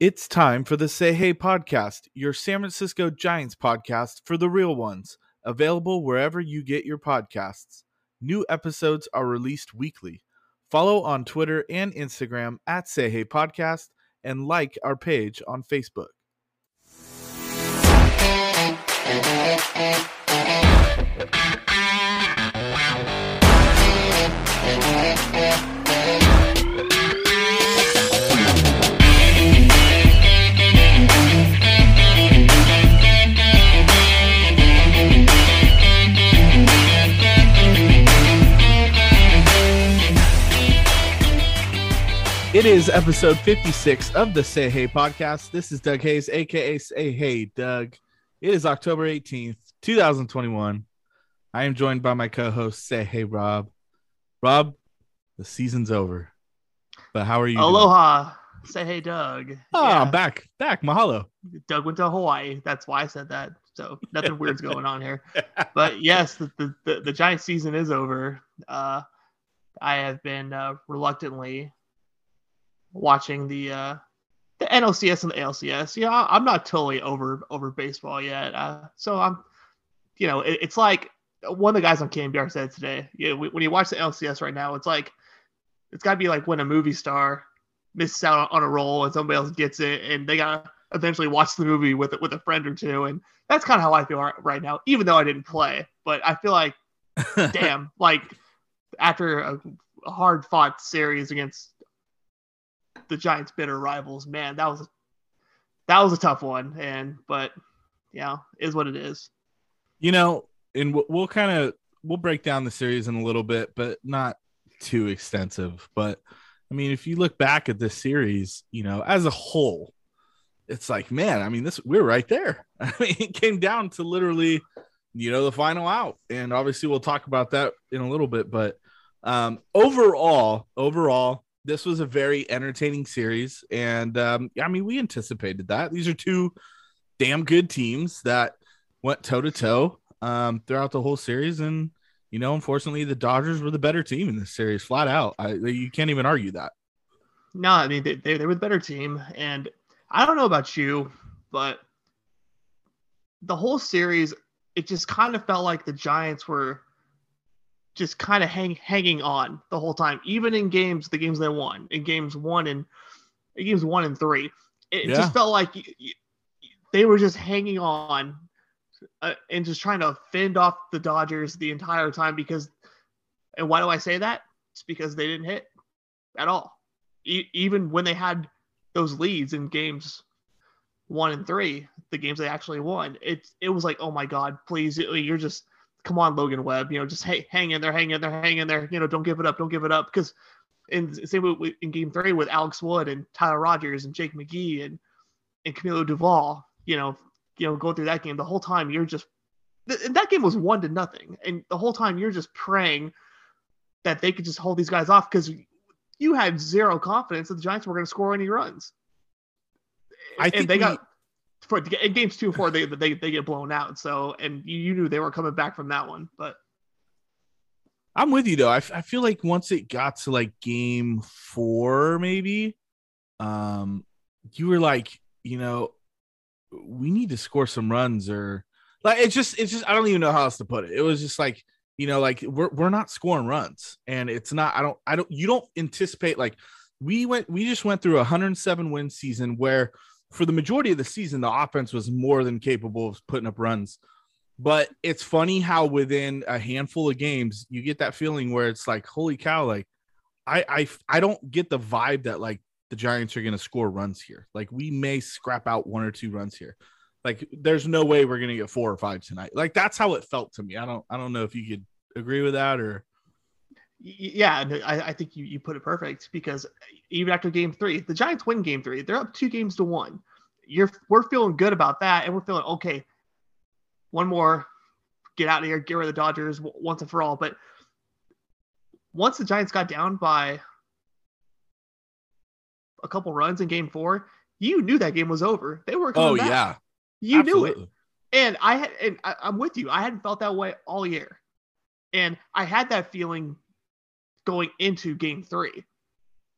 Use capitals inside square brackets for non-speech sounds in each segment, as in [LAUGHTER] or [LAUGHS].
It's time for the Say Hey podcast, your San Francisco Giants podcast for the real ones, available wherever you get your podcasts. New episodes are released weekly. Follow on Twitter and Instagram at Say Hey Podcast and like our page on Facebook. It is episode 56 of the Say Hey podcast. This is Doug Hayes, aka Say Hey Doug. It is October 18th, 2021. I am joined by my co-host, Say Hey Rob. Rob, the season's over. But how are you? doing? Aloha. Say hey, Doug. Oh, Yeah, I'm back. Back. Mahalo. Doug went to Hawaii. That's why I said that. So nothing [LAUGHS] weird's going on here. But yes, the, the, the, the Giant season is over. Uh, I have been uh, reluctantly watching the uh, the NLCS and the ALCS. Yeah, I'm not totally over over baseball yet. Uh, so I'm, you know, it, it's like one of the guys on KNBR said today. Yeah, when when you watch the LCS right now, it's like it's got to be like when a movie star misses out on a role and somebody else gets it, and they gotta eventually watch the movie with with a friend or two, and that's kind of how I feel right- now. Even though I didn't play, but I feel like [LAUGHS] damn, like after a hard fought series against the Giants' bitter rivals, man, that was that was a tough one. And but yeah, is what it is. you know, and we'll, we'll kind of we'll break down the series in a little bit, but not too extensive. But I mean, if you look back at this series, you know, as a whole, it's like, man, I mean, this we're right there. [LAUGHS] I mean, it came down to literally, you know, the final out, and obviously we'll talk about that in a little bit. But um, overall, overall, this was a very entertaining series, and um, I mean, we anticipated that. These are two damn good teams that went toe to toe um throughout the whole series and you know unfortunately the dodgers were the better team in this series flat out I, you can't even argue that No, I mean they, they, they were the better team, and I don't know about you, but the whole series, it just kind of felt like the Giants were just kind of hang, hanging on the whole time, even in games, the games they won, in games one and in games one and three, it Yeah. just felt like they were just hanging on uh, and just trying to fend off the Dodgers the entire time because, and why do I say that? It's because they didn't hit at all e- even when they had those leads in games one and three, the games they actually won, it it was like, oh my god, please, you're just come on, Logan Webb, you know, just hey, hang in there, hang in there, hang in there, you know, don't give it up, don't give it up, because in same with, in game three with Alex Wood and Tyler Rogers and Jake McGee and and Camilo Doval, you know, you know, go through that game the whole time, you're just that game was one to nothing, and the whole time you're just praying that they could just hold these guys off because you had zero confidence that the Giants were going to score any runs. I and think they we- got for in games two four they they they get blown out. So and you, you knew they were coming back from that one, but i'm with you though I, f- I feel like once it got to like game four maybe um you were like you know we need to score some runs or like it's just it's just i don't even know how else to put it it was just like you know like we're, we're not scoring runs and it's not i don't i don't you don't anticipate like we went we just went through a 107 win season where for the majority of the season the offense was more than capable of putting up runs. But it's funny how within a handful of games you get that feeling where it's like holy cow like i i, I don't get the vibe that like the giants are to score runs here. Like we may scrap out one or two runs here. Like there's no way we're to get four or five tonight. Like that's how it felt to me. I don't i don't know if you could agree with that or Yeah, I, I think you, you put it perfect because even after game three, the Giants win game three. They're up two games to one. You're we're feeling good about that, and we're feeling okay. One more, get out of here, get rid of the Dodgers once and for all. But once the Giants got down by a couple runs in game four, you knew that game was over. They were coming Oh back. yeah. You Absolutely. knew it. And I had, and I, I'm with you. I hadn't felt that way all year, and I had that feeling going into Game Three,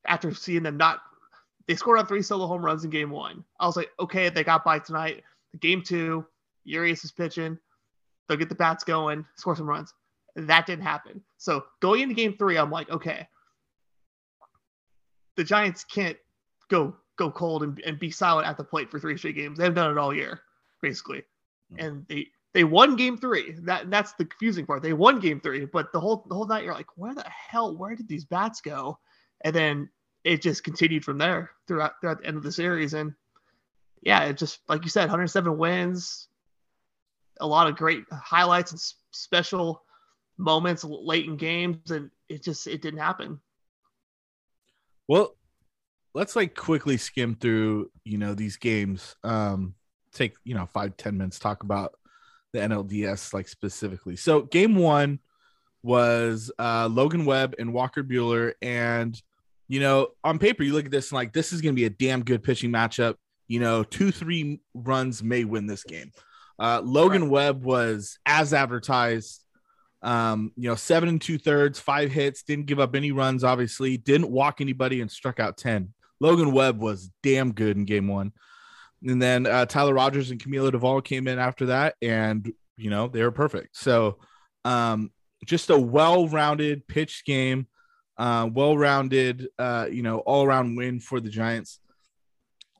after seeing them not. They scored on three solo home runs in Game One. I was like, okay, they got by tonight. Game Two, Urias is pitching. They'll get the bats going, score some runs. That didn't happen. So going into Game Three, I'm like, okay, the Giants can't go go cold and, and be silent at the plate for three straight games. They've done it all year, basically mm. and they they won game three. That that's the confusing part. They won game three, but the whole the whole night you're like, where the hell? Where did these bats go? And then it just continued from there throughout throughout the end of the series. And yeah, it just like you said, 107 wins, a lot of great highlights and special moments late in games, and it just it didn't happen. Well, let's like quickly skim through, you know, these games. Um, take, you know, five, ten minutes, talk about the NLDS like specifically. So game one was uh Logan Webb and Walker Buehler. And, you know, on paper, you look at this and like this is gonna be a damn good pitching matchup. You know, two, three runs may win this game. Uh Logan Right. Webb was as advertised. Um, you know, seven and two thirds, five hits, didn't give up any runs, obviously, didn't walk anybody and struck out 10. Logan Webb was damn good in game one. And then uh, Tyler Rogers and Camilo Doval came in after that, and you know, they were perfect. So um, just a well-rounded pitch game, uh, well-rounded, uh, you know, all-around win for the Giants.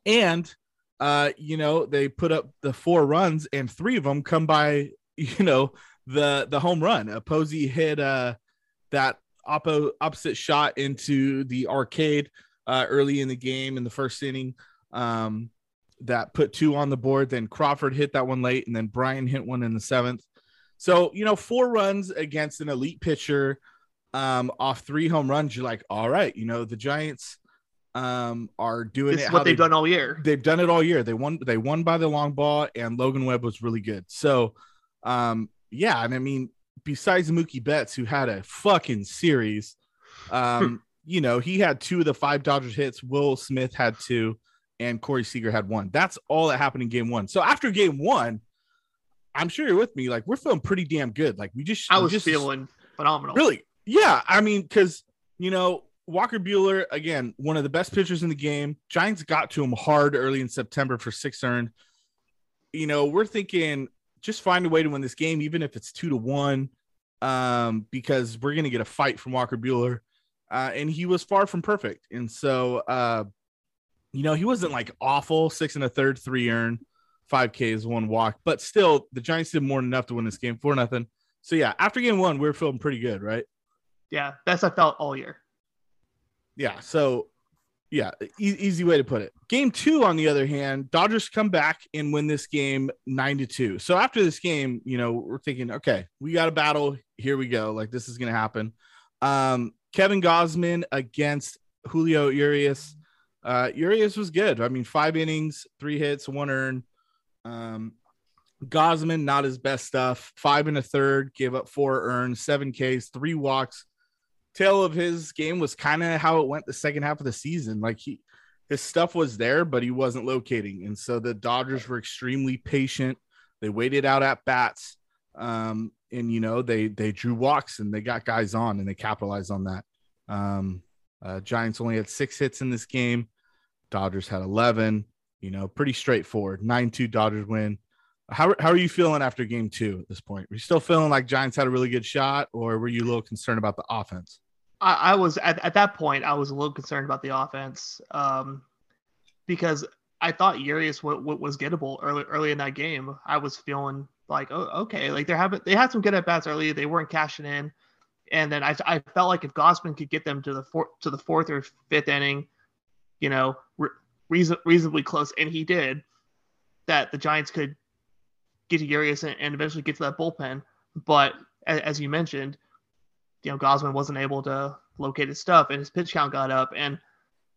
And uh, you know, they put up the four runs, and three of them come by, [LAUGHS] you know, the the home run. A Posey hit uh that oppo opposite shot into the arcade uh, early in the game in the first inning. Um, that put two on the board. Then Crawford hit that one late, and then Bryant hit one in the seventh. So you know, four runs against an elite pitcher um, off three home runs. You're like, all right, you know, the Giants um, are doing This it what they've they- done all year. they've done it all year. They won. They won by the long ball, and Logan Webb was really good. So, um, yeah, and I mean, besides Mookie Betts, who had a fucking series, [LAUGHS] um, you know, he had two of the five Dodgers hits. Will Smith had two, and Corey Seager had one. That's all that happened in Game One. So after Game One, I'm sure you're with me. Like we're feeling pretty damn good. Like we just, I was just, feeling phenomenal. Really? Yeah. I mean, because, you know, Walker Buehler, again, one of the best pitchers in the game. Giants got to him hard early in September for six earned. You know, we're thinking just find a way to win this game, even if it's two to one, um, because we're going to get a fight from Walker Buehler. Uh, and he was far from perfect. And so, uh, you know, he wasn't like awful, six and a third, three earned, five Ks, one walk, but still, the Giants did more than enough to win this game, four nothing. So yeah, after game one, we were feeling pretty good, right? Yeah, that's how I felt all year. Yeah. So yeah, e- easy way to put it. Game two, on the other hand, Dodgers come back and win this game nine to two. So after this game, you know, we're thinking, okay, we got a battle. Here we go. Like this is gonna happen. Um, Kevin Gausman against Julio Urias. Uh, Urias was good. I mean, five innings, three hits, one earn. Um, Gausman, not his best stuff. Five and a third, gave up four earns, seven Ks, three walks. Tail of his game was kind of how it went the second half of the season. Like he, his stuff was there, but he wasn't locating. And so the Dodgers were extremely patient. They waited out at bats. Um, and you know, they they drew walks and they got guys on and they capitalized on that. Um, uh, Giants only had six hits in this game. Dodgers had 11, you know, pretty straightforward. 9 2 Dodgers win. How, how are you feeling after game two at this point? Were you still feeling like Giants had a really good shot, or were you a little concerned about the offense? I, I was at, at that point. I was a little concerned about the offense um, because I thought Urias w- w- was gettable early early in that game. I was feeling like, oh, okay, like they're having they had some good at bats early. They weren't cashing in, and then I, I felt like if Gausman could get them to the fourth to the fourth or fifth inning, you know, re- reason, reasonably close, and he did, that the Giants could get to Urias and, and eventually get to that bullpen. But as, as you mentioned, you know, Gausman wasn't able to locate his stuff and his pitch count got up. And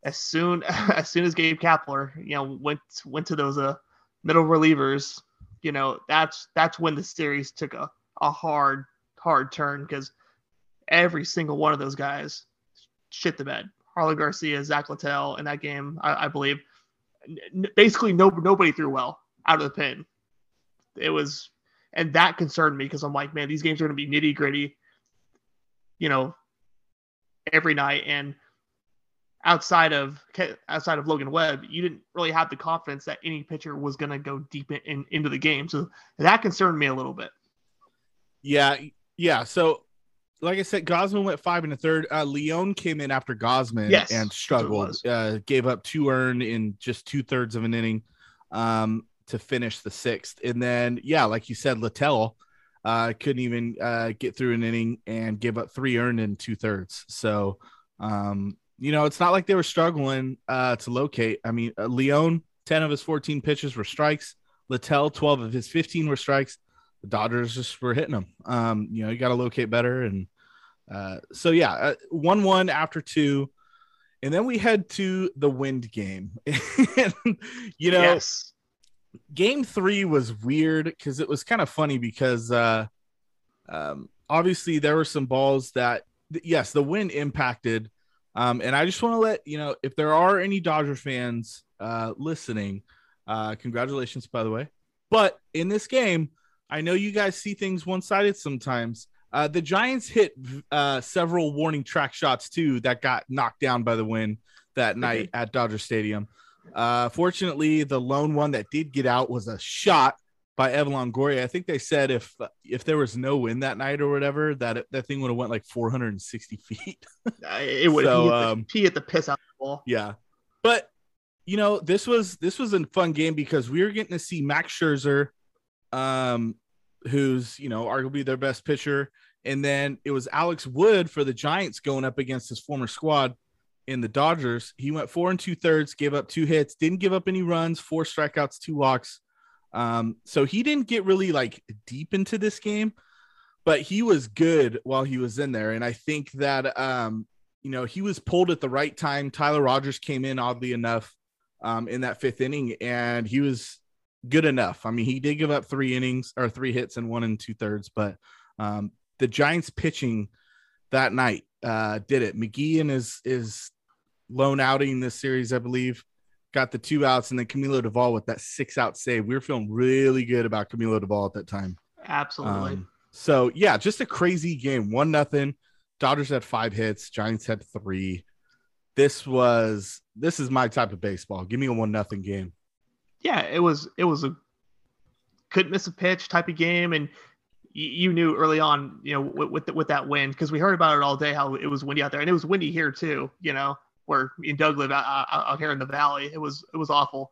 as soon [LAUGHS] as soon as Gabe Kapler, you know, went went to those uh middle relievers, you know, that's that's when the series took a, a hard, hard turn because every single one of those guys shit the bed. Jarlin Garcia, Zach Littell in that game, I, I believe. N- basically, no nobody threw well out of the pin. It was, and that concerned me because I'm like, man, these games are going to be nitty gritty. You know, every night, and outside of outside of Logan Webb, you didn't really have the confidence that any pitcher was going to go deep in, in, into the game. So that concerned me a little bit. Yeah, yeah. So like I said, Gausman went five and a third. Uh, Leone came in after Gausman yes, and struggled. Uh, gave up two earned in just two thirds of an inning um, to finish the sixth. And then, yeah, like you said, Littell uh, couldn't even uh, get through an inning and give up three earned in two thirds. So, um, you know, it's not like they were struggling uh, to locate. I mean, uh, Leone, 10 of his 14 pitches were strikes. Littell, 12 of his 15 were strikes. The Dodgers just were hitting them. Um, you know, you got to locate better and uh, so yeah, uh, one one after two, and then we head to the wind game. [LAUGHS] you know, yes. game three was weird because it was kind of funny because uh, um, obviously there were some balls that yes, the wind impacted. Um, and I just want to let you know if there are any Dodger fans uh, listening, uh, congratulations, by the way. But in this game, I know you guys see things one sided sometimes. Uh, the Giants hit uh, several warning track shots too that got knocked down by the wind that night at Dodger Stadium. Uh, fortunately, the lone one that did get out was a shot by Evan Longoria. I think they said if if there was no wind that night or whatever, that that thing would have went like 460 [LAUGHS] feet. it would. So, he, hit the, um, he hit the piss out the ball. Yeah, but you know this was this was a fun game because we were getting to see Max Scherzer, um, who's you know arguably their best pitcher, and then it was Alex Wood for the Giants going up against his former squad in the Dodgers. He went four and two thirds, gave up two hits, didn't give up any runs, four strikeouts, two walks. Um, so he didn't get really like deep into this game, but he was good while he was in there. And I think that um, you know, he was pulled at the right time. Tyler Rogers came in oddly enough um, in that fifth inning, and he was good enough. I mean, he did give up three innings or three hits and one and two thirds, but um, the Giants pitching that night uh, did it. McGee and his his lone outing this series, I believe, got the two outs, and then Camilo Doval with that six out save. We were feeling really good about Camilo Doval at that time. Absolutely. Um, so yeah, just a crazy game. One nothing. Dodgers had five hits. Giants had three. This was this is my type of baseball. Give me a one nothing game. Yeah, it was it was a couldn't miss a pitch type of game, and you knew early on, you know, with with, with that wind because we heard about it all day how it was windy out there, and it was windy here too. You know, where in Doug live out, out, here in the valley, it was it was awful.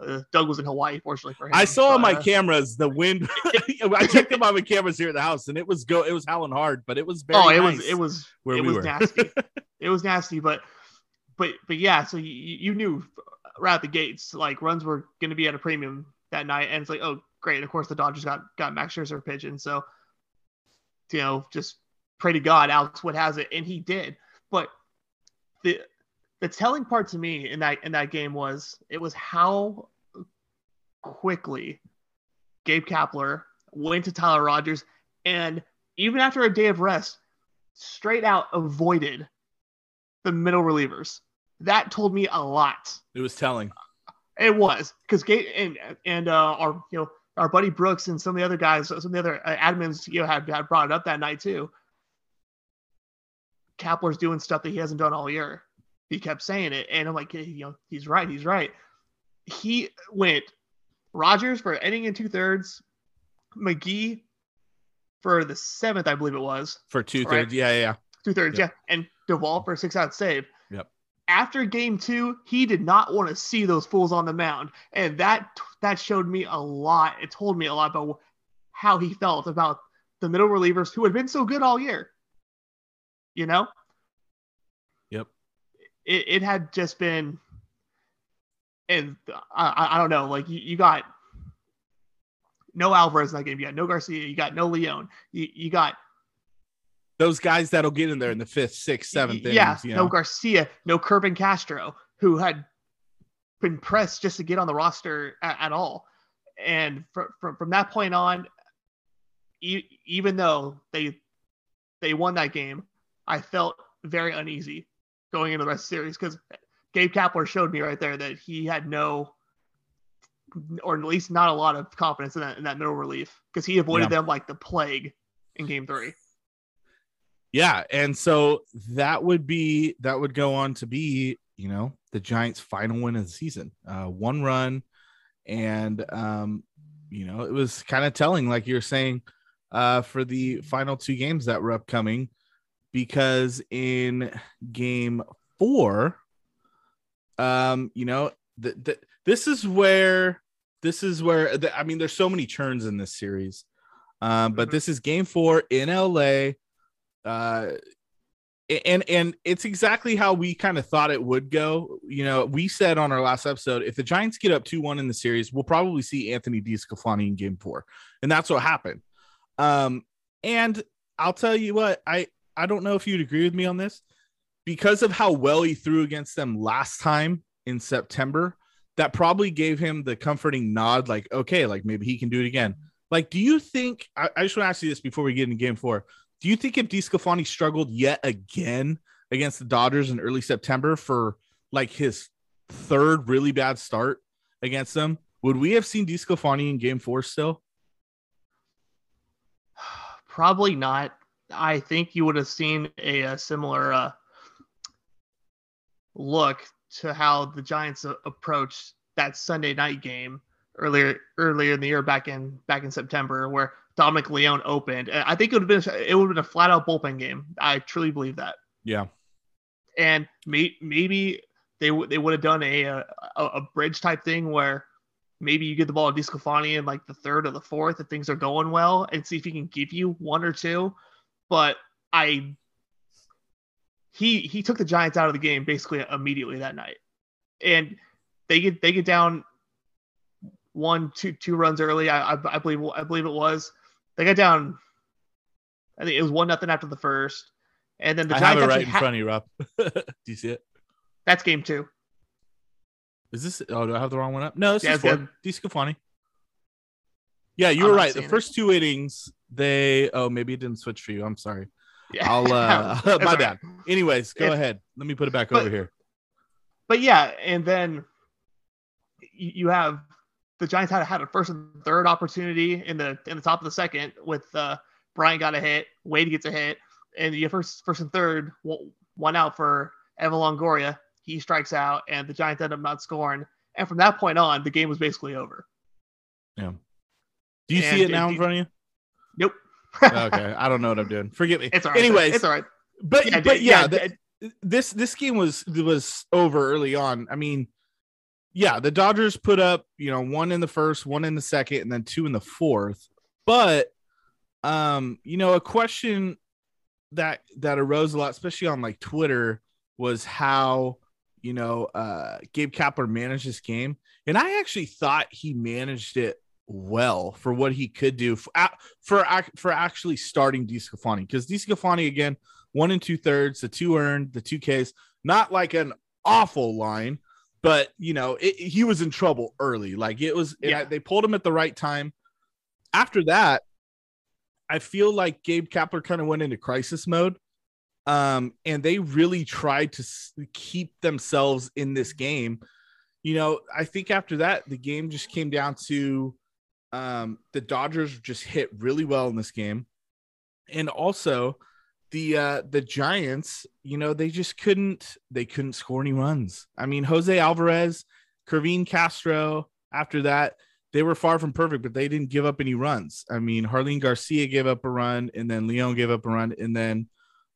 Uh, Doug was in Hawaii, fortunately for him. I saw on my uh, cameras the wind. [LAUGHS] I checked them on my cameras here at the house, and it was go. It was howling hard, but it was very. Oh, it nice was it was where it we was were. nasty. [LAUGHS] it was nasty, but but but yeah. So you, you knew right at the gates, like runs were going to be at a premium that night, and it's like, oh, great. Of course, the Dodgers got got Max Scherzer pitching, so you know, just pray to God Alex Wood has it, and he did. But the the telling part to me in that in that game was it was how quickly Gabe Kapler went to Tyler Rogers, and even after a day of rest, straight out avoided the middle relievers. That told me a lot. It was telling. It was because Gabe and and uh, our you know our buddy Brooks and some of the other guys, some of the other uh, admins, you know, had, had brought it up that night too. Kapler's doing stuff that he hasn't done all year. He kept saying it, and I'm like, hey, you know, he's right, he's right. He went Rogers for inning and two thirds, McGee for the seventh, I believe it was. For two thirds, right? yeah, yeah, two thirds, yep. yeah, and Doval for a six out save. Yep after game two, he did not want to see those fools on the mound, and that that showed me a lot. It told me a lot about how he felt about the middle relievers who had been so good all year. You know. Yep. It it had just been, and I I don't know, like you, you got no Alvarez in that game. You got no Garcia. You got no Leone. You, you got those guys that'll get in there in the fifth, sixth, seventh. yeah, innings, no know? Garcia, no Kervin Castro, who had been pressed just to get on the roster at, at all. And from, from from that point on, e- even though they they won that game, I felt very uneasy going into the rest of the series because Gabe Kapler showed me right there that he had no, or at least not a lot of confidence in that in that middle relief because he avoided Yeah. them like the plague in Game Three. Yeah, and so that would be that would go on to be, you know, the Giants' final win of the season. Uh, one run, and um, you know, it was kind of telling, like you're saying, uh, for the final two games that were upcoming, because in game four, um, you know, the, this is where this is where the, I mean, there's so many churns in this series, um, but Mhm. this is game four in LA uh and and it's exactly how we kind of thought it would go. You know we said on our last episode if the giants get up 2-1 in the series we'll probably see anthony DeSclafani in game four and that's what happened. Um and i'll tell you what i i don't know if you'd agree with me on this. Because of how well he threw against them last time in september that probably gave him the comforting nod like okay like maybe he can do it again. Like do you think i, I just want to ask you this before we get into game four do you think if DeSclafani struggled yet again against the Dodgers in early September for like his third really bad start against them, would we have seen DeSclafani in game four still? [SIGHS] Probably not. I think you would have seen a, a similar uh, look to how the Giants a- approached that Sunday night game earlier earlier in the year back in back in September where Dominic Leone opened. Uh, I think it would have been it would have been a flat out bullpen game. I truly believe that. Yeah. And may, maybe they w- they would have done a, uh, a a bridge type thing where maybe you get the ball to DeSclafani in like the third or the fourth if things are going well and see if he can give you one or two. But I he he took the Giants out of the game basically immediately that night. And they get they get down one two two runs early. I I, I believe I believe it was. They got down I think it was one nothing after the first. And then the I Giants have it right in ha- front of you, Rob. [LAUGHS] do you see it? that's game two. Is this? Oh, do I have the wrong one up? No, this Yeah, is it's for DeSclafani. Yeah, you I'm were right. The seeing it. first two innings, they. Oh, maybe it didn't switch for you. I'm sorry. Yeah. I'll. [LAUGHS] uh [LAUGHS] My all bad. Anyways, go If- ahead. Let me put it back But- over here. but yeah, and then you you have the Giants had had a first and third opportunity in the in the top of the second with uh, Bryant got a hit, Wade gets a hit, and have first first and third one one out for Evan Longoria. He strikes out, and the Giants end up not scoring. And from that point on, the game was basically over. Yeah. Do you And see it now in front of you? Nope. okay, I don't know what I'm doing. Forgive me. It's all right. Anyways, it's all right. but Yeah, but yeah, yeah, the- this this game was was over early on. I mean, yeah, the Dodgers put up you know one in the first, one in the second, and then two in the fourth. But um, you know, a question that that arose a lot, especially on like Twitter, was how you know uh Gabe Kapler managed this game, and I actually thought he managed it well for what he could do for for, for actually starting DeSclafani because DeSclafani again one and two thirds, the two earned, the two Ks, not like an awful line, but you know it, he was in trouble early. Like it was, Yeah. I- they pulled him at the right time. After that, I feel like Gabe Kapler kind of went into crisis mode. Um, and they really tried to s- keep themselves in this game. You know, I think after that, the game just came down to um, the Dodgers just hit really well in this game, and also the uh, the Giants. You know, they just couldn't they couldn't score any runs. I mean, Jose Alvarez, Kervin Castro. After that, they were far from perfect, but they didn't give up any runs. I mean, Jarlin Garcia gave up a run, and then Leon gave up a run, and then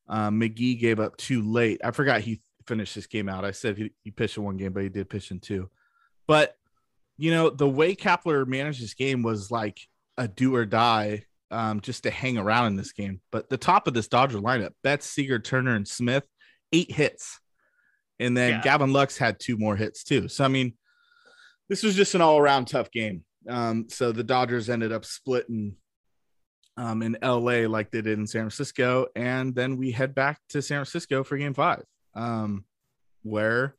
um, McGee gave up too late. I forgot he finished this game out. I said he, he pitched in one game, but he did pitch in two. But you know, the way Kapler managed this game was like a do or die, um, just to hang around in this game. But the top of this Dodger lineup, Betts, Seager, Turner, and Smith, eight hits. And then Yeah. Gavin Lux had two more hits too. So I mean, this was just an all around tough game. Um, so the Dodgers ended up splitting um, in LA like they did in San Francisco, and then we head back to San Francisco for Game Five, um, where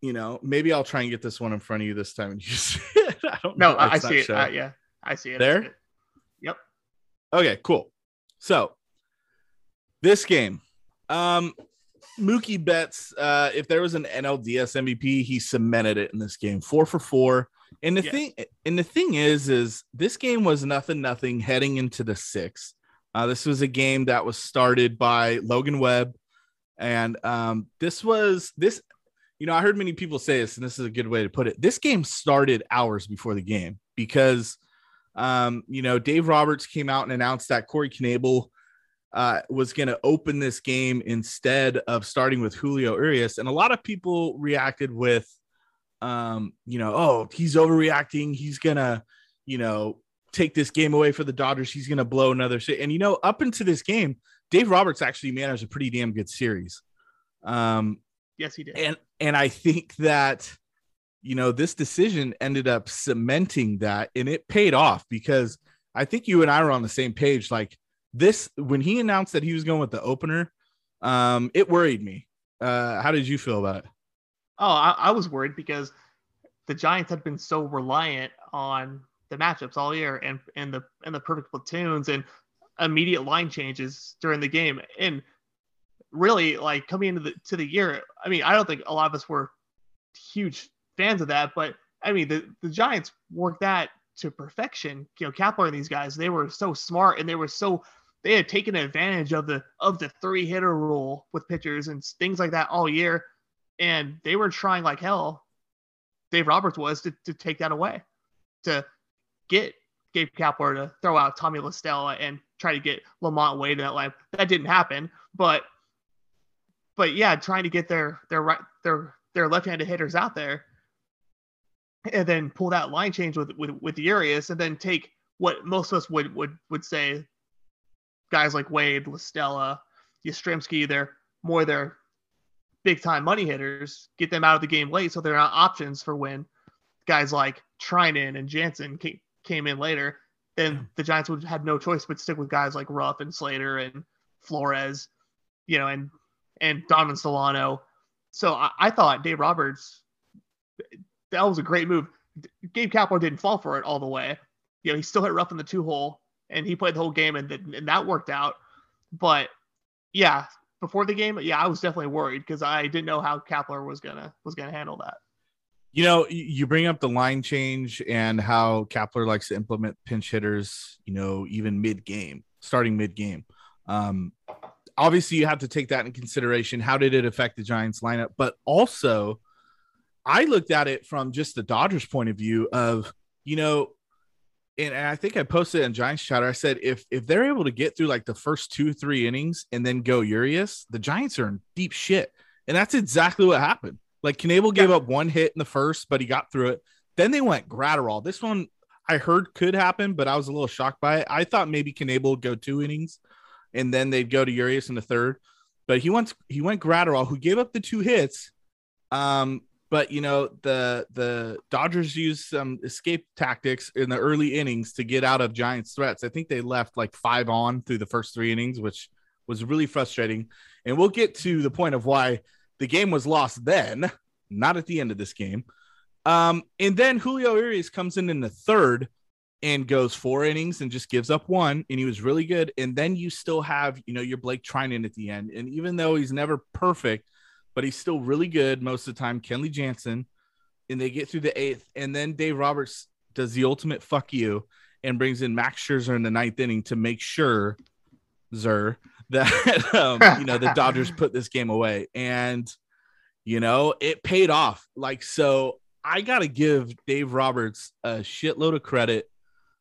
you know maybe I'll try and get this one in front of you this time and you see it. I don't No, know. I, I see it. Uh, yeah, I see it. There? See it. Yep. Okay, cool. So this game, um, Mookie Betts, uh, if there was an NLDS MVP, he cemented it in this game, four for four. And the thing, and the thing is, is this game was nothing, nothing heading into the sixth. Uh, this was a game that was started by Logan Webb, and um, this was this. You know, I heard many people say this, and this is a good way to put it. This game started hours before the game because um, you know, Dave Roberts came out and announced that Corey Knebel uh, was going to open this game instead of starting with Julio Urias. And a lot of people reacted with, um, you know, oh, he's overreacting. He's going to, you know, take this game away for the Dodgers. He's going to blow another shit. And, you know, up into this game, Dave Roberts actually managed a pretty damn good series. Um, Yes, he did. and and I think that you know this decision ended up cementing that and it paid off because I think you and I were on the same page. Like this when he announced that he was going with the opener um it worried me. Uh how did you feel about it? Oh, I, I was worried because the Giants had been so reliant on the matchups all year and and the and the perfect platoons and immediate line changes during the game. And really, like coming into the to the year, I mean, I don't think a lot of us were huge fans of that, but I mean, the the Giants worked that to perfection. You know, Kapler and these guys, they were so smart and they were so they had taken advantage of the of the three hitter rule with pitchers and things like that all year and they were trying like hell. Dave Roberts was to, to take that away, to get Gabe Kapler to throw out Tommy La Stella and try to get LaMonte Wade in that line. That didn't happen, but but yeah, trying to get their their right their their left-handed hitters out there, and then pull that line change with with with Urias, and then take what most of us would would would say guys like Wade, La Stella, Yastrzemski, they're more their big time money hitters, get them out of the game late so they're not options for when guys like Treinen and Jansen came, came in later. Then the Giants would have no choice but stick with guys like Ruf and Slater and Flores, you know, and and Donovan Solano. So I, I thought Dave Roberts, that was a great move. Gabe Kapler didn't fall for it all the way. You know, he still hit Ruf in the two hole and he played the whole game and, and that worked out. But yeah, before the game, yeah, I was definitely worried because I didn't know how Kapler was gonna was gonna handle that. you know you bring up the line change and how Kapler likes to implement pinch hitters you know even mid game starting mid game um obviously you have to take that in consideration how did it affect the Giants lineup but also I looked at it from just the Dodgers point of view of you know and, I think I posted in Giants chatter. I said if if they're able to get through like the first two three innings and then go Urias, the Giants are in deep shit, and that's exactly what happened. Like Knebel gave up one hit in the first, but he got through it. Then they went Graterol. This one I heard could happen, but I was a little shocked by it. I thought maybe Knebel would go two innings, and then they'd go to Urias in the third. But he went he went Graterol, who gave up the two hits. Um, but you know the the Dodgers used some escape tactics in the early innings to get out of Giants threats. I think they left like five on through the first three innings, which was really frustrating. And we'll get to the point of why the game was lost then, not at the end of this game. Um, and then Julio Urias comes in in the third and goes four innings and just gives up one, and he was really good. And then you still have, you know, your Blake Treinen at the end, and even though he's never perfect, but he's still really good most of the time. Kenley Jansen, and they get through the eighth, and then Dave Roberts does the ultimate fuck you and brings in Max Scherzer in the ninth inning to make sure, Zer, that [LAUGHS] um, you know the [LAUGHS] Dodgers put this game away, and you know it paid off. Like so, I gotta give Dave Roberts a shitload of credit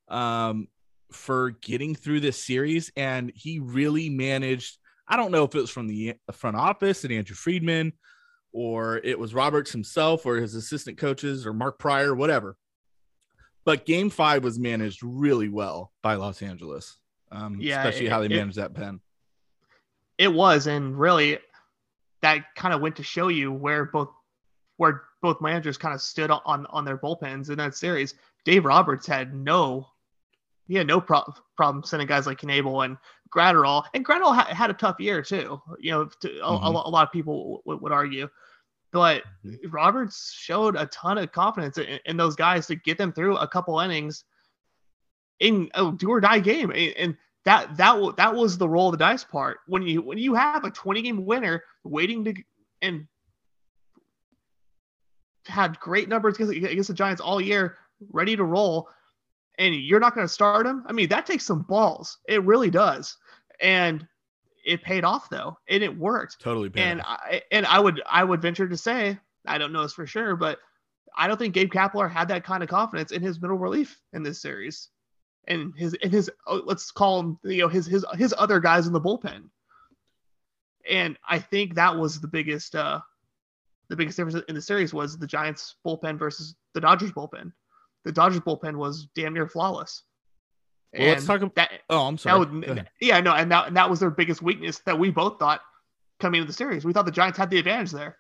um, for getting through this series, and he really managed. I don't know if it was from the front office and Andrew Friedman, or it was Roberts himself, or his assistant coaches, or Mark Prior, whatever. But Game Five was managed really well by Los Angeles, um, Yeah, especially how they it- it- managed that pen. It was, and really, that kind of went to show you where both where both managers kind of stood on on their bullpens in that series. Dave Roberts had no he had no pro- problem sending guys like Knebel and Graterol. And Graterol ha- had a tough year too. You know, to, a, mm-hmm. a, a, lot of people w- would argue, but mm-hmm. Roberts showed a ton of confidence in, in, those guys to get them through a couple innings in a do or die game. And that that that was the roll of the dice part. When you when you have a 20 game winner waiting to and had great numbers against, against the Giants all year, ready to roll, and you're not going to start him. I mean, that takes some balls. It really does. And it paid off though, and it worked. Totally. Paid and off. I and I would I would venture to say I don't know this for sure, but I don't think Gabe Kapler had that kind of confidence in his middle relief in this series, and his and his oh, let's call him you know his his his other guys in the bullpen. And I think that was the biggest uh the biggest difference in the series was the Giants bullpen versus the Dodgers bullpen. The Dodgers bullpen was damn near flawless. Well, let's talk about that. Oh, I'm sorry. Would, yeah, no, and that and that was their biggest weakness that we both thought coming into the series. We thought the Giants had the advantage there.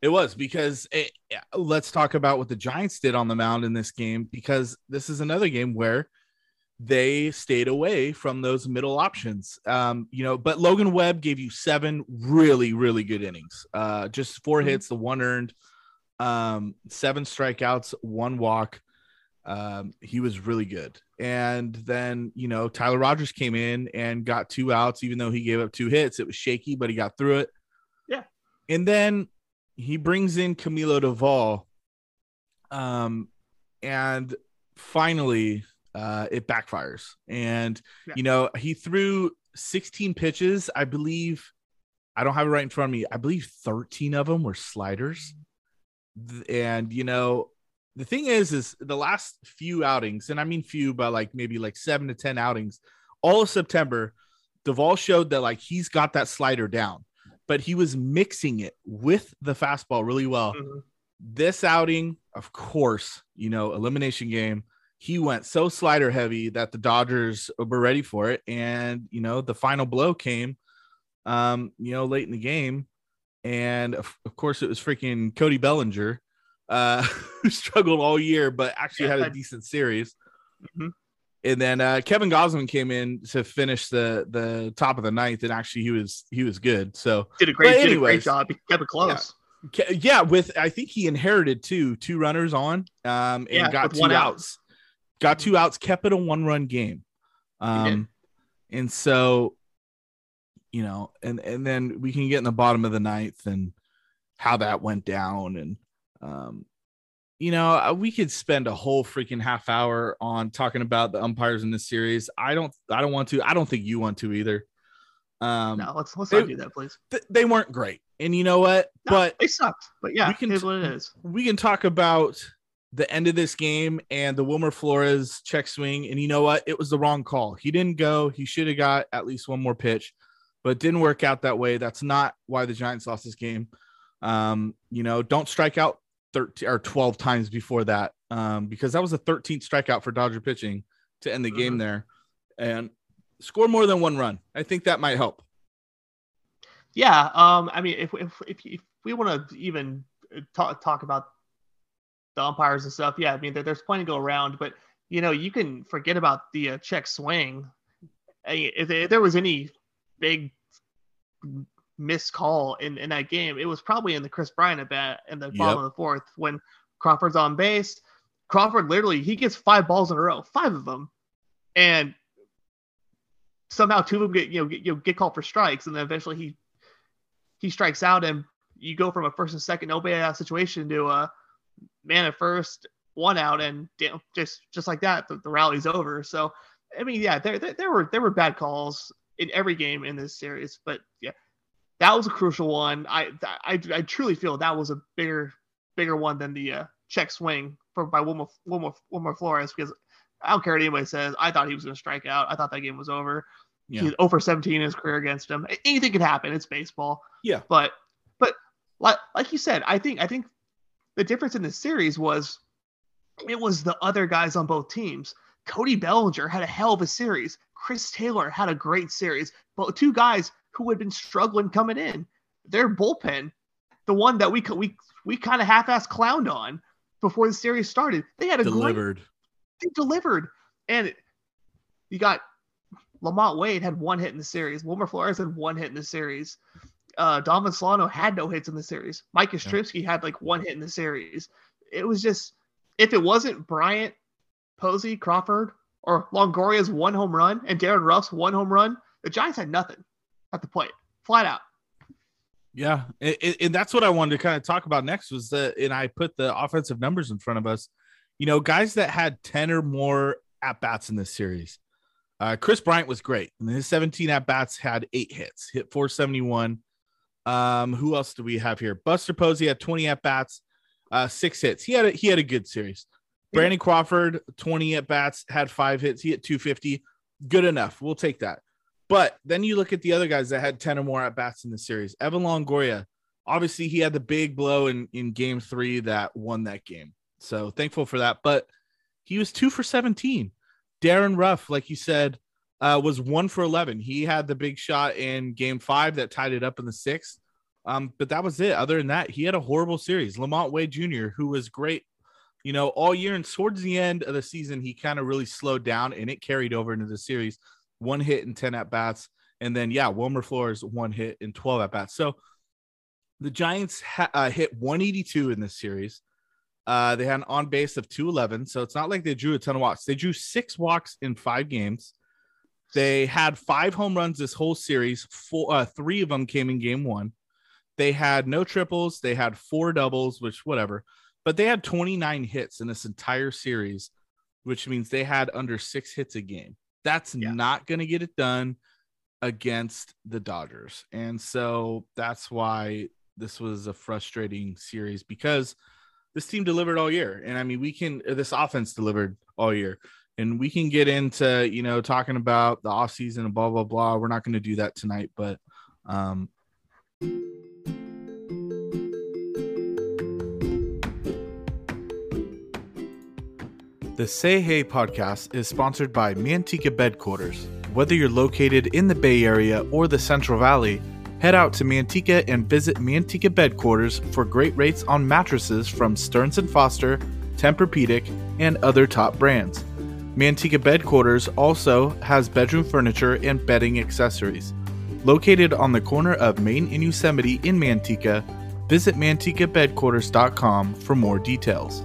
It was because it, let's talk about what the Giants did on the mound in this game because this is another game where they stayed away from those middle options. Um, you know, but Logan Webb gave you seven really, really good innings. Uh, just 4 mm-hmm. hits, the one earned, um, seven strikeouts, one walk. Um, he was really good. And then, you know, Tyler Rogers came in and got two outs, even though he gave up two hits. It was shaky, but he got through it. Yeah. And then he brings in Camilo Doval. Um, and finally, uh, it backfires. And, yeah. you know, he threw 16 pitches. I believe, I don't have it right in front of me. I believe 13 of them were sliders. And, you know, the thing is, is the last few outings, and I mean few, but like maybe like seven to 10 outings, all of September, Doval showed that like he's got that slider down, but he was mixing it with the fastball really well. Mm-hmm. This outing, of course, you know, elimination game, he went so slider heavy that the Dodgers were ready for it. And, you know, the final blow came, um, you know, late in the game. And of, of course, it was freaking Cody Bellinger uh, [LAUGHS] who struggled all year, but actually yeah, had a decent series. Mm-hmm. And then uh, Kevin Gausman came in to finish the the top of the ninth, and actually he was he was good. So did a great, anyways, did a great job. He kept it close. Yeah. yeah. with I think he inherited two two runners on, um, and yeah, got two outs. Out. Got two outs, kept it a one run game. Um, and so, you know, and and then we can get in the bottom of the ninth and how that went down and um, you know, uh, we could spend a whole freaking half hour on talking about the umpires in this series. I don't, I don't want to. I don't think you want to either. Um, no, let's let's they, not do that, please. Th- they weren't great, and you know what? No, but they sucked. But yeah, we can, what it is. We can talk about the end of this game and the Wilmer Flores check swing, and you know what? It was the wrong call. He didn't go. He should have got at least one more pitch, but it didn't work out that way. That's not why the Giants lost this game. Um, you know, don't strike out 13 or 12 times before that um, because that was the 13th strikeout for Dodger pitching to end the game mm-hmm. there and score more than one run. I think that might help. Yeah. Um, I mean, if, if, if, if we want to even talk, talk about the umpires and stuff, yeah, I mean, there, there's plenty to go around, but you know, you can forget about the uh, check swing. If, if there was any big missed call in, in that game. It was probably in the Kris Bryant at bat in the yep. bottom of the fourth when Crawford's on base. Crawford literally he gets five balls in a row, five of them, and somehow two of them get you know get, you know, get called for strikes, and then eventually he he strikes out, and you go from a first and second nobody out situation to a man at first, one out, and damn, just just like that, the, the rally's over. So I mean, yeah, there, there there were there were bad calls in every game in this series, but yeah, that was a crucial one. I I, I truly feel that was a bigger bigger one than the uh, check swing for by Wilmer, Wilmer, Wilmer Flores because I don't care what anybody says. I thought he was going to strike out. I thought that game was over. Yeah. He's over 17 in his career against him. Anything can happen. It's baseball. Yeah. But but like like you said, I think I think the difference in this series was it was the other guys on both teams. Cody Bellinger had a hell of a series. Chris Taylor had a great series. But two guys who had been struggling coming in. Their bullpen, the one that we we we kind of half-ass clowned on before the series started, they had a delivered. Great, they delivered, and You got LaMonte Wade had one hit in the series. Wilmer Flores had one hit in the series. Uh, Donovan Solano had no hits in the series. Mike Yastrzemski yeah. had like one hit in the series. It was just if it wasn't Bryant, Posey, Crawford, or Longoria's one home run and Darin Ruf's one home run, the Giants had nothing at the plate, flat out. Yeah, and, that's what I wanted to kind of talk about next was that, and I put the offensive numbers in front of us. You know, guys that had ten or more at bats in this series. Uh, Kris Bryant was great. And his 17 at bats had eight hits, hit 471. Um, who else do we have here? Buster Posey had 20 at bats, uh, six hits. He had a, he had a good series. Brandon Crawford, 20 at bats, had five hits. He hit 250. Good enough. We'll take that. But then you look at the other guys that had 10 or more at bats in the series. Evan Longoria, obviously, he had the big blow in, in game three that won that game. So thankful for that. But he was two for 17. Darin Ruf, like you said, uh, was one for 11. He had the big shot in game five that tied it up in the sixth. Um, but that was it. Other than that, he had a horrible series. LaMonte Wade Jr., who was great, you know, all year. And towards the end of the season, he kind of really slowed down and it carried over into the series one hit and 10 at bats. And then, yeah, Wilmer Flores, one hit and 12 at bats. So the Giants ha- uh, hit 182 in this series. Uh, they had an on base of 211. So it's not like they drew a ton of walks. They drew six walks in five games. They had five home runs this whole series. Four, uh, three of them came in game one. They had no triples. They had four doubles, which whatever, but they had 29 hits in this entire series, which means they had under six hits a game. That's yeah. not going to get it done against the Dodgers. And so that's why this was a frustrating series because this team delivered all year. And I mean, we can, this offense delivered all year. And we can get into, you know, talking about the offseason and blah, blah, blah. We're not going to do that tonight. But, um, The Say Hey podcast is sponsored by Manteca Bedquarters. Whether you're located in the Bay Area or the Central Valley, head out to Manteca and visit Manteca Bedquarters for great rates on mattresses from Stearns & Foster, Tempur-Pedic, and other top brands. Manteca Bedquarters also has bedroom furniture and bedding accessories. Located on the corner of Main and Yosemite in Manteca, visit mantecabedquarters.com for more details.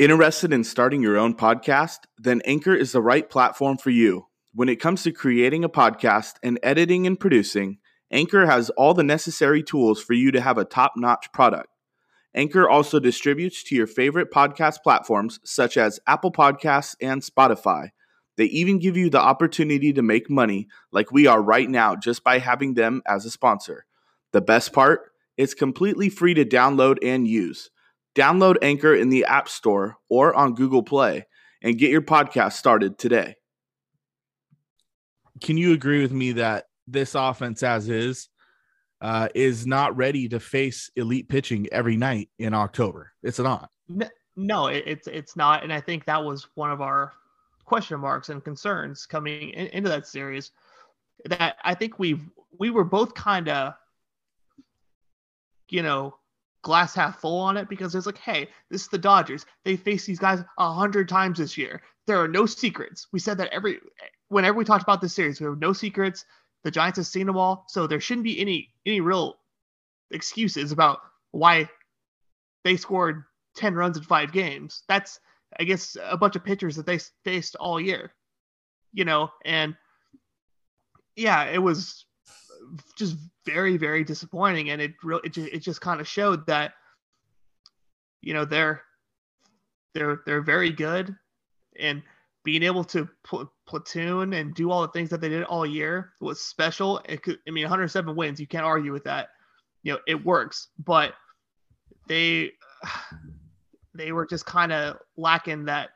Interested in starting your own podcast? Then Anchor is the right platform for you. When it comes to creating a podcast and editing and producing, Anchor has all the necessary tools for you to have a top notch product. Anchor also distributes to your favorite podcast platforms such as Apple Podcasts and Spotify. They even give you the opportunity to make money like we are right now just by having them as a sponsor. The best part? It's completely free to download and use. Download Anchor in the App Store or on Google Play and get your podcast started today. Can you agree with me that this offense, as is, uh, is not ready to face elite pitching every night in October? It's not. No, it's it's not, and I think that was one of our question marks and concerns coming in, into that series. That I think we we were both kind of, you know, glass half full on it because it's like, hey, this is the Dodgers. They face these guys a hundred times this year. There are no secrets. We said that every whenever we talked about this series, we have no secrets. The Giants have seen them all, so there shouldn't be any any real excuses about why they scored 10 runs in five games. That's I guess a bunch of pitchers that they faced all year. You know, and yeah, it was just very very disappointing. And it really it just, it just kind of showed that you know they're they're they're very good. And being able to pl- platoon and do all the things that they did all year was special. It could i mean 107 wins you can't argue with that. You know it works. But they [SIGHS] they were just kind of lacking that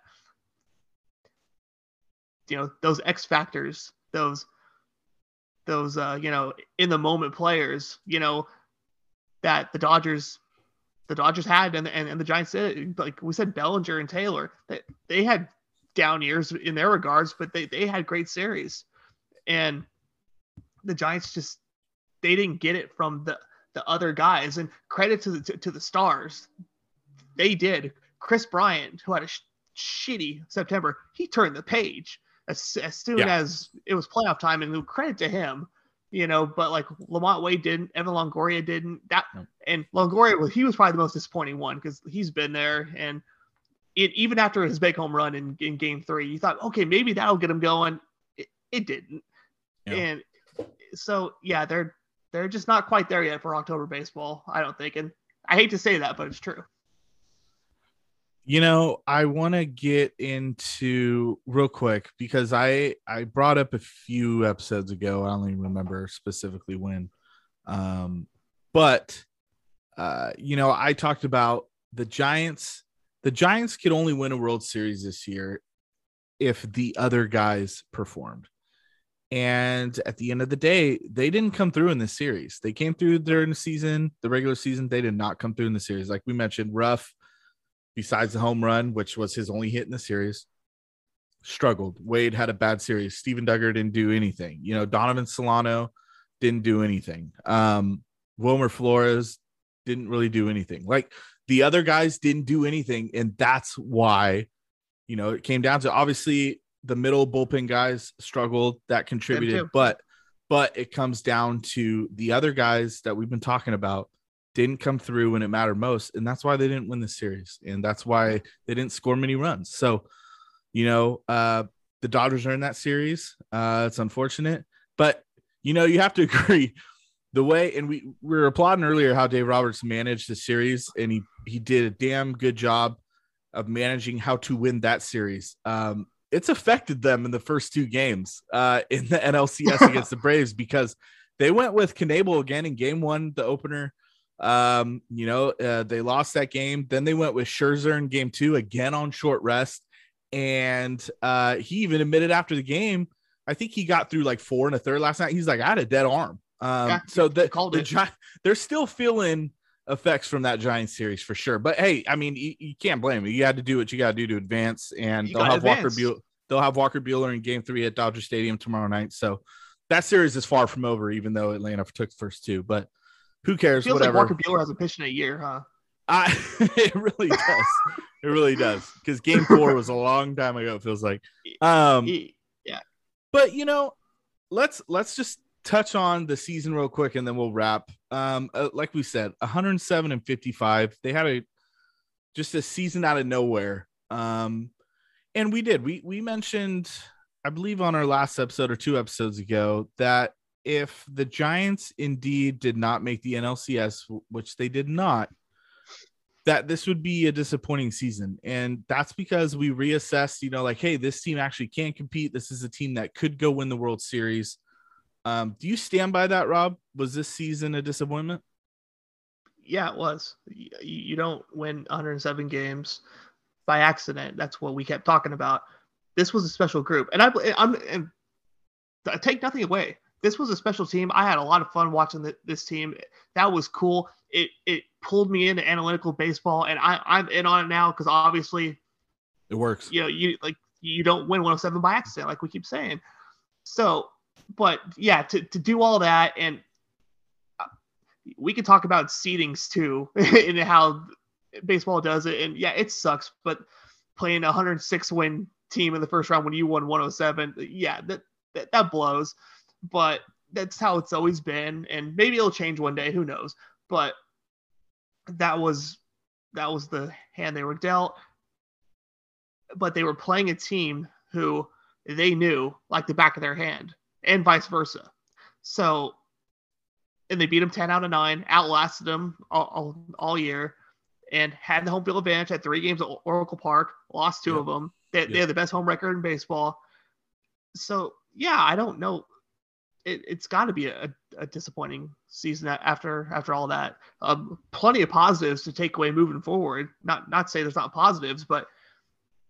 you know those x factors those those uh, you know in the moment players you know that the Dodgers the Dodgers had and and, and the Giants did. Like we said Bellinger and Taylor that they, they had down years in their regards but they they had great series. And the Giants just they didn't get it from the the other guys. And credit to the to, to the stars they did. Kris Bryant, who had a sh- shitty September, he turned the page as, as soon yeah. as it was playoff time, and credit to him, you know. But like LaMonte Wade didn't, Evan Longoria didn't. That no. and Longoria was he was probably the most disappointing one because he's been there and it even after his big home run in, in Game Three, you thought, okay, maybe that'll get him going. It, it didn't, yeah. and so yeah, they're they're just not quite there yet for October baseball. I don't think, and I hate to say that, but it's true. You know, I want to get into real quick because I I brought up a few episodes ago. I don't even remember specifically when, um, but uh, you know, I talked about the Giants. The Giants could only win a World Series this year if the other guys performed. And at the end of the day, they didn't come through in this series. They came through during the season, the regular season. They did not come through in the series. Like we mentioned, Ruf, besides the home run, which was his only hit in the series, struggled. Wade had a bad series. Steven Duggar didn't do anything. You know, Donovan Solano didn't do anything. Um, Wilmer Flores didn't really do anything. Like the other guys didn't do anything. And that's why, you know, it came down to obviously the middle bullpen guys struggled. That contributed. But but it comes down to the other guys that we've been talking about didn't come through when it mattered most, and that's why they didn't win the series, and that's why they didn't score many runs. So, you know, uh, the Dodgers are in that series. Uh, it's unfortunate, but you know, you have to [LAUGHS] agree the way, and we, we were applauding earlier how Dave Roberts managed the series, and he he did a damn good job of managing how to win that series. Um, it's affected them in the first two games uh, in the NLCS [LAUGHS] against the Braves because they went with Knebel again in game one, the opener. Um, you know, uh, they lost that game. Then they went with Scherzer in game two, again on short rest. And uh, he even admitted after the game, I think he got through like four and a third last night. He's like, I had a dead arm. Um, yeah, so the, the Gi- they're still feeling effects from that Giant series for sure. But hey, I mean, you, you can't blame me. You had to do what you got to do to advance, and you they'll have advance. Walker Buehler. They'll have Walker Buehler in Game Three at Dodger Stadium tomorrow night. So that series is far from over, even though Atlanta took the first two. But who cares? Feels Whatever. like Walker Buehler hasn't pitched in a year, huh? I, [LAUGHS] it really does. it really does. Because game four was a long time ago, it feels like. Um yeah. But you know, let's let's just touch on the season real quick and then we'll wrap. Um, uh, like we said, 107 and 55. They had a just a season out of nowhere. Um, and we did. We we mentioned, I believe, on our last episode or two episodes ago that if the Giants indeed did not make the NLCS, which they did not, that this would be a disappointing season. And that's because we reassessed, you know, like, hey, this team actually can compete. This is a team that could go win the World Series. Um, do you stand by that, Rob? Was this season a disappointment? Yeah, it was. You don't win 107 games by accident. That's what we kept talking about. This was a special group, and I, I'm, and I take nothing away this was a special team. I had a lot of fun watching the, this team. That was cool. It it pulled me into analytical baseball, and I I'm in on it now because obviously it works. You know, you like you don't win 107 by accident, like we keep saying. So, but yeah, to to do all that, and uh, we could talk about seedings too, [LAUGHS] and how baseball does it. And yeah, it sucks, but playing a 106 win team in the first round when you won 107, yeah, that that, that blows but that's how it's always been and maybe it'll change one day who knows? But that was that was the hand they were dealt. But they were playing a team who they knew like the back of their hand and vice versa. So and they beat them 10 out of 9 outlasted them all, all, all year and had the home field advantage at three games at oracle park lost two of them. They, they had the best home record in baseball. So yeah i don't know it, has got to be a, a, disappointing season after after all that. Um, plenty of positives to take away moving forward. Not not say there's not positives, but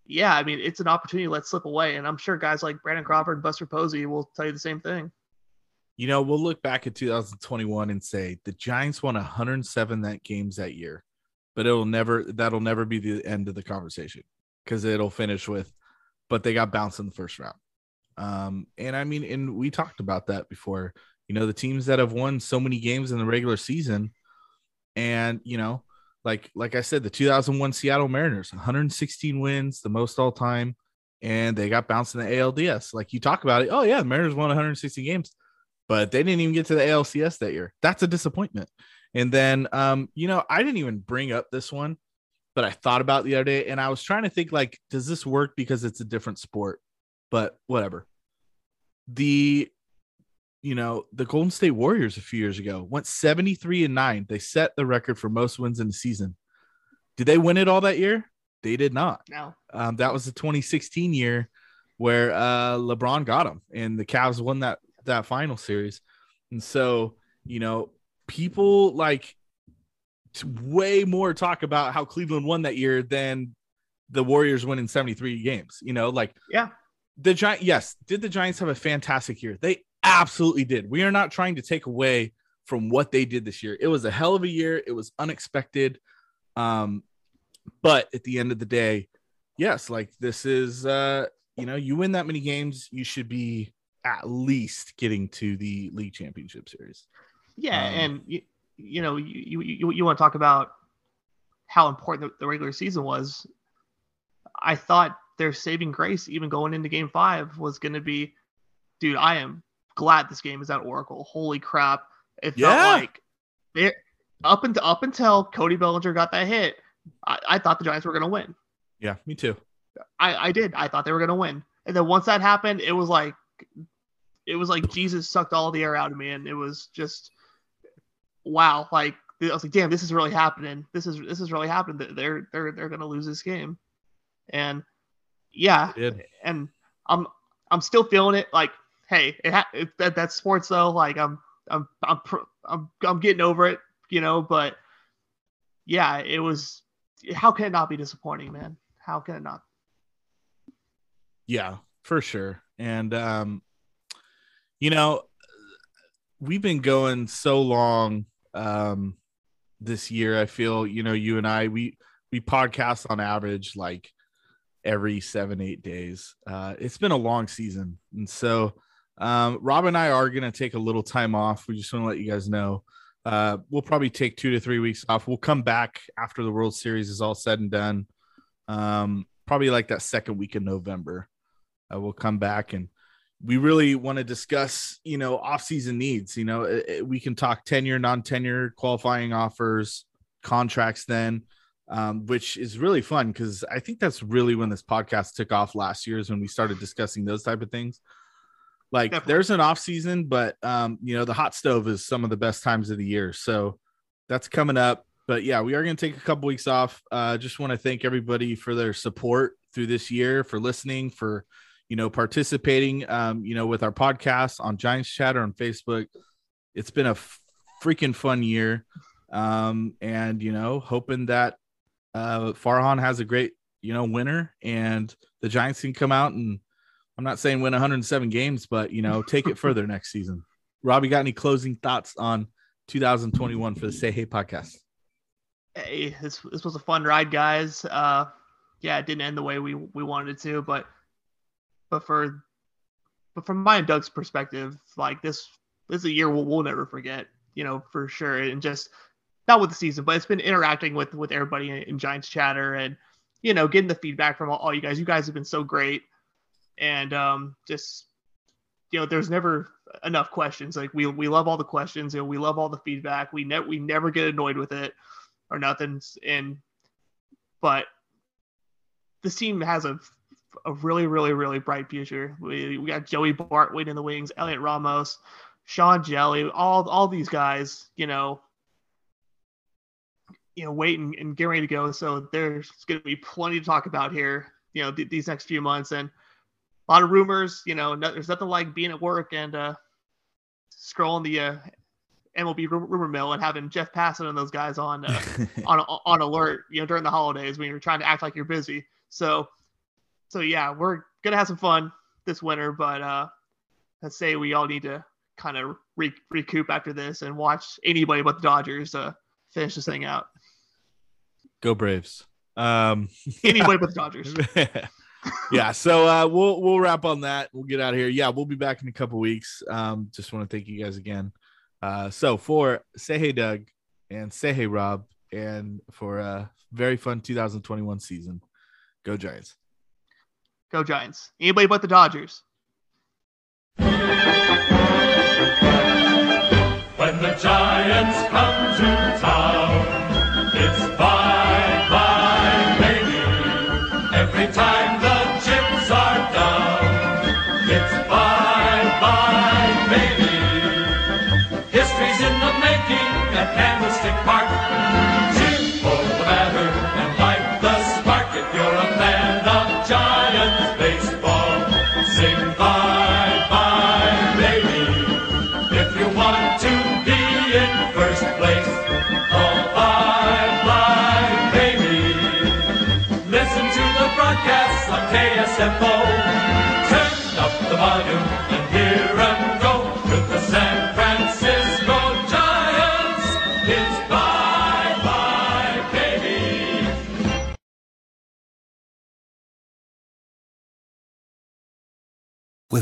yeah, I mean it's an opportunity let slip away, and I'm sure guys like Brandon Crawford and Buster Posey will tell you the same thing. You know, we'll look back at 2021 and say the Giants won 107 that games that year, but it'll never that'll never be the end of the conversation because it'll finish with, but they got bounced in the first round. Um, and I mean, and we talked about that before. You know, the teams that have won so many games in the regular season, and you know, like like I said, the 2001 Seattle Mariners, 116 wins, the most all time, and they got bounced in the ALDS. Like you talk about it, oh yeah, the Mariners won 160 games, but they didn't even get to the ALCS that year. That's a disappointment. And then, um, you know, I didn't even bring up this one, but I thought about the other day, and I was trying to think like, does this work because it's a different sport? But whatever. The you know, the Golden State Warriors a few years ago went 73 and 9. They set the record for most wins in the season. Did they win it all that year? They did not. No. Um, that was the 2016 year where uh, LeBron got them and the Cavs won that that final series. And so, you know, people like way more talk about how Cleveland won that year than the Warriors winning 73 games. You know, like yeah, the Giant. Yes, did the Giants have a fantastic year? They absolutely did. We are not trying to take away from what they did this year. It was a hell of a year. It was unexpected. Um, but at the end of the day, yes, like this is uh, you know, you win that many games, you should be at least getting to the league championship series. Yeah, um, and you, you know, you, you you want to talk about how important the regular season was. I thought their saving grace, even going into Game Five, was going to be, dude. I am glad this game is at Oracle. Holy crap! It felt yeah. like it up until up until Cody Bellinger got that hit. I, I thought the Giants were going to win. Yeah, me too. I, I did. I thought they were going to win, and then once that happened, it was like it was like Jesus sucked all the air out of me, and it was just wow. Like I was like, damn, this is really happening. This is this is really happening. They're they're they're gonna lose this game, and yeah, and I'm I'm still feeling it. Like, hey, it, ha- it that that's sports though. Like I'm I'm I'm I'm I'm getting over it, you know. But yeah, it was. How can it not be disappointing, man? How can it not? Yeah, for sure. And um, you know, we've been going so long um this year. I feel, you know, you and I we we podcast on average like every seven, eight days. Uh it's been a long season. And so um Rob and I are gonna take a little time off. We just want to let you guys know. Uh we'll probably take two to three weeks off. We'll come back after the World Series is all said and done. Um probably like that second week in November. Uh, we'll come back and we really want to discuss, you know, off-season needs. You know, it, it, we can talk tenure, non-tenure, qualifying offers, contracts. Then, um, which is really fun because I think that's really when this podcast took off last year is when we started discussing those type of things. Like, Definitely. there's an off season, but um, you know, the hot stove is some of the best times of the year. So that's coming up. But yeah, we are going to take a couple weeks off. Uh, just want to thank everybody for their support through this year, for listening, for you know, participating, um, you know, with our podcast on Giants Chat or on Facebook. It's been a f- freaking fun year. Um, and, you know, hoping that uh, Farhan has a great, you know, winner and the Giants can come out and I'm not saying win 107 games, but, you know, take it further [LAUGHS] next season. Robbie, got any closing thoughts on 2021 for the Say Hey podcast? Hey, this, this was a fun ride, guys. Uh, yeah, it didn't end the way we, we wanted it to, but but for but from my and Doug's perspective, like this this is a year we'll, we'll never forget, you know, for sure. And just not with the season, but it's been interacting with with everybody in, in Giants chatter and you know getting the feedback from all, all you guys. You guys have been so great, and um, just you know, there's never enough questions. Like we we love all the questions, you know, we love all the feedback. We never we never get annoyed with it or nothing. And but this team has a a really, really, really bright future. We, we got Joey Bart waiting in the wings, Heliot Ramos, Sean Hjelle, all all these guys, you know, you know, waiting and getting ready to go. So there's going to be plenty to talk about here, you know, th- these next few months, and a lot of rumors. You know, no, there's nothing like being at work and uh, scrolling the uh, MLB rumor mill and having Jeff Passan and those guys on uh, [LAUGHS] on on alert. You know, during the holidays when you're trying to act like you're busy. So so yeah, we're gonna have some fun this winter, but uh, let's say we all need to kind of re- recoup after this and watch anybody but the Dodgers uh, finish this thing out. Go Braves. Um, [LAUGHS] anybody but the Dodgers. [LAUGHS] yeah, so uh, we'll we'll wrap on that. We'll get out of here. Yeah, we'll be back in a couple weeks. Um, just want to thank you guys again. Uh, so for say hey Doug and say hey Rob and for a very fun 2021 season. Go Giants. Go Giants. Anybody but the Dodgers.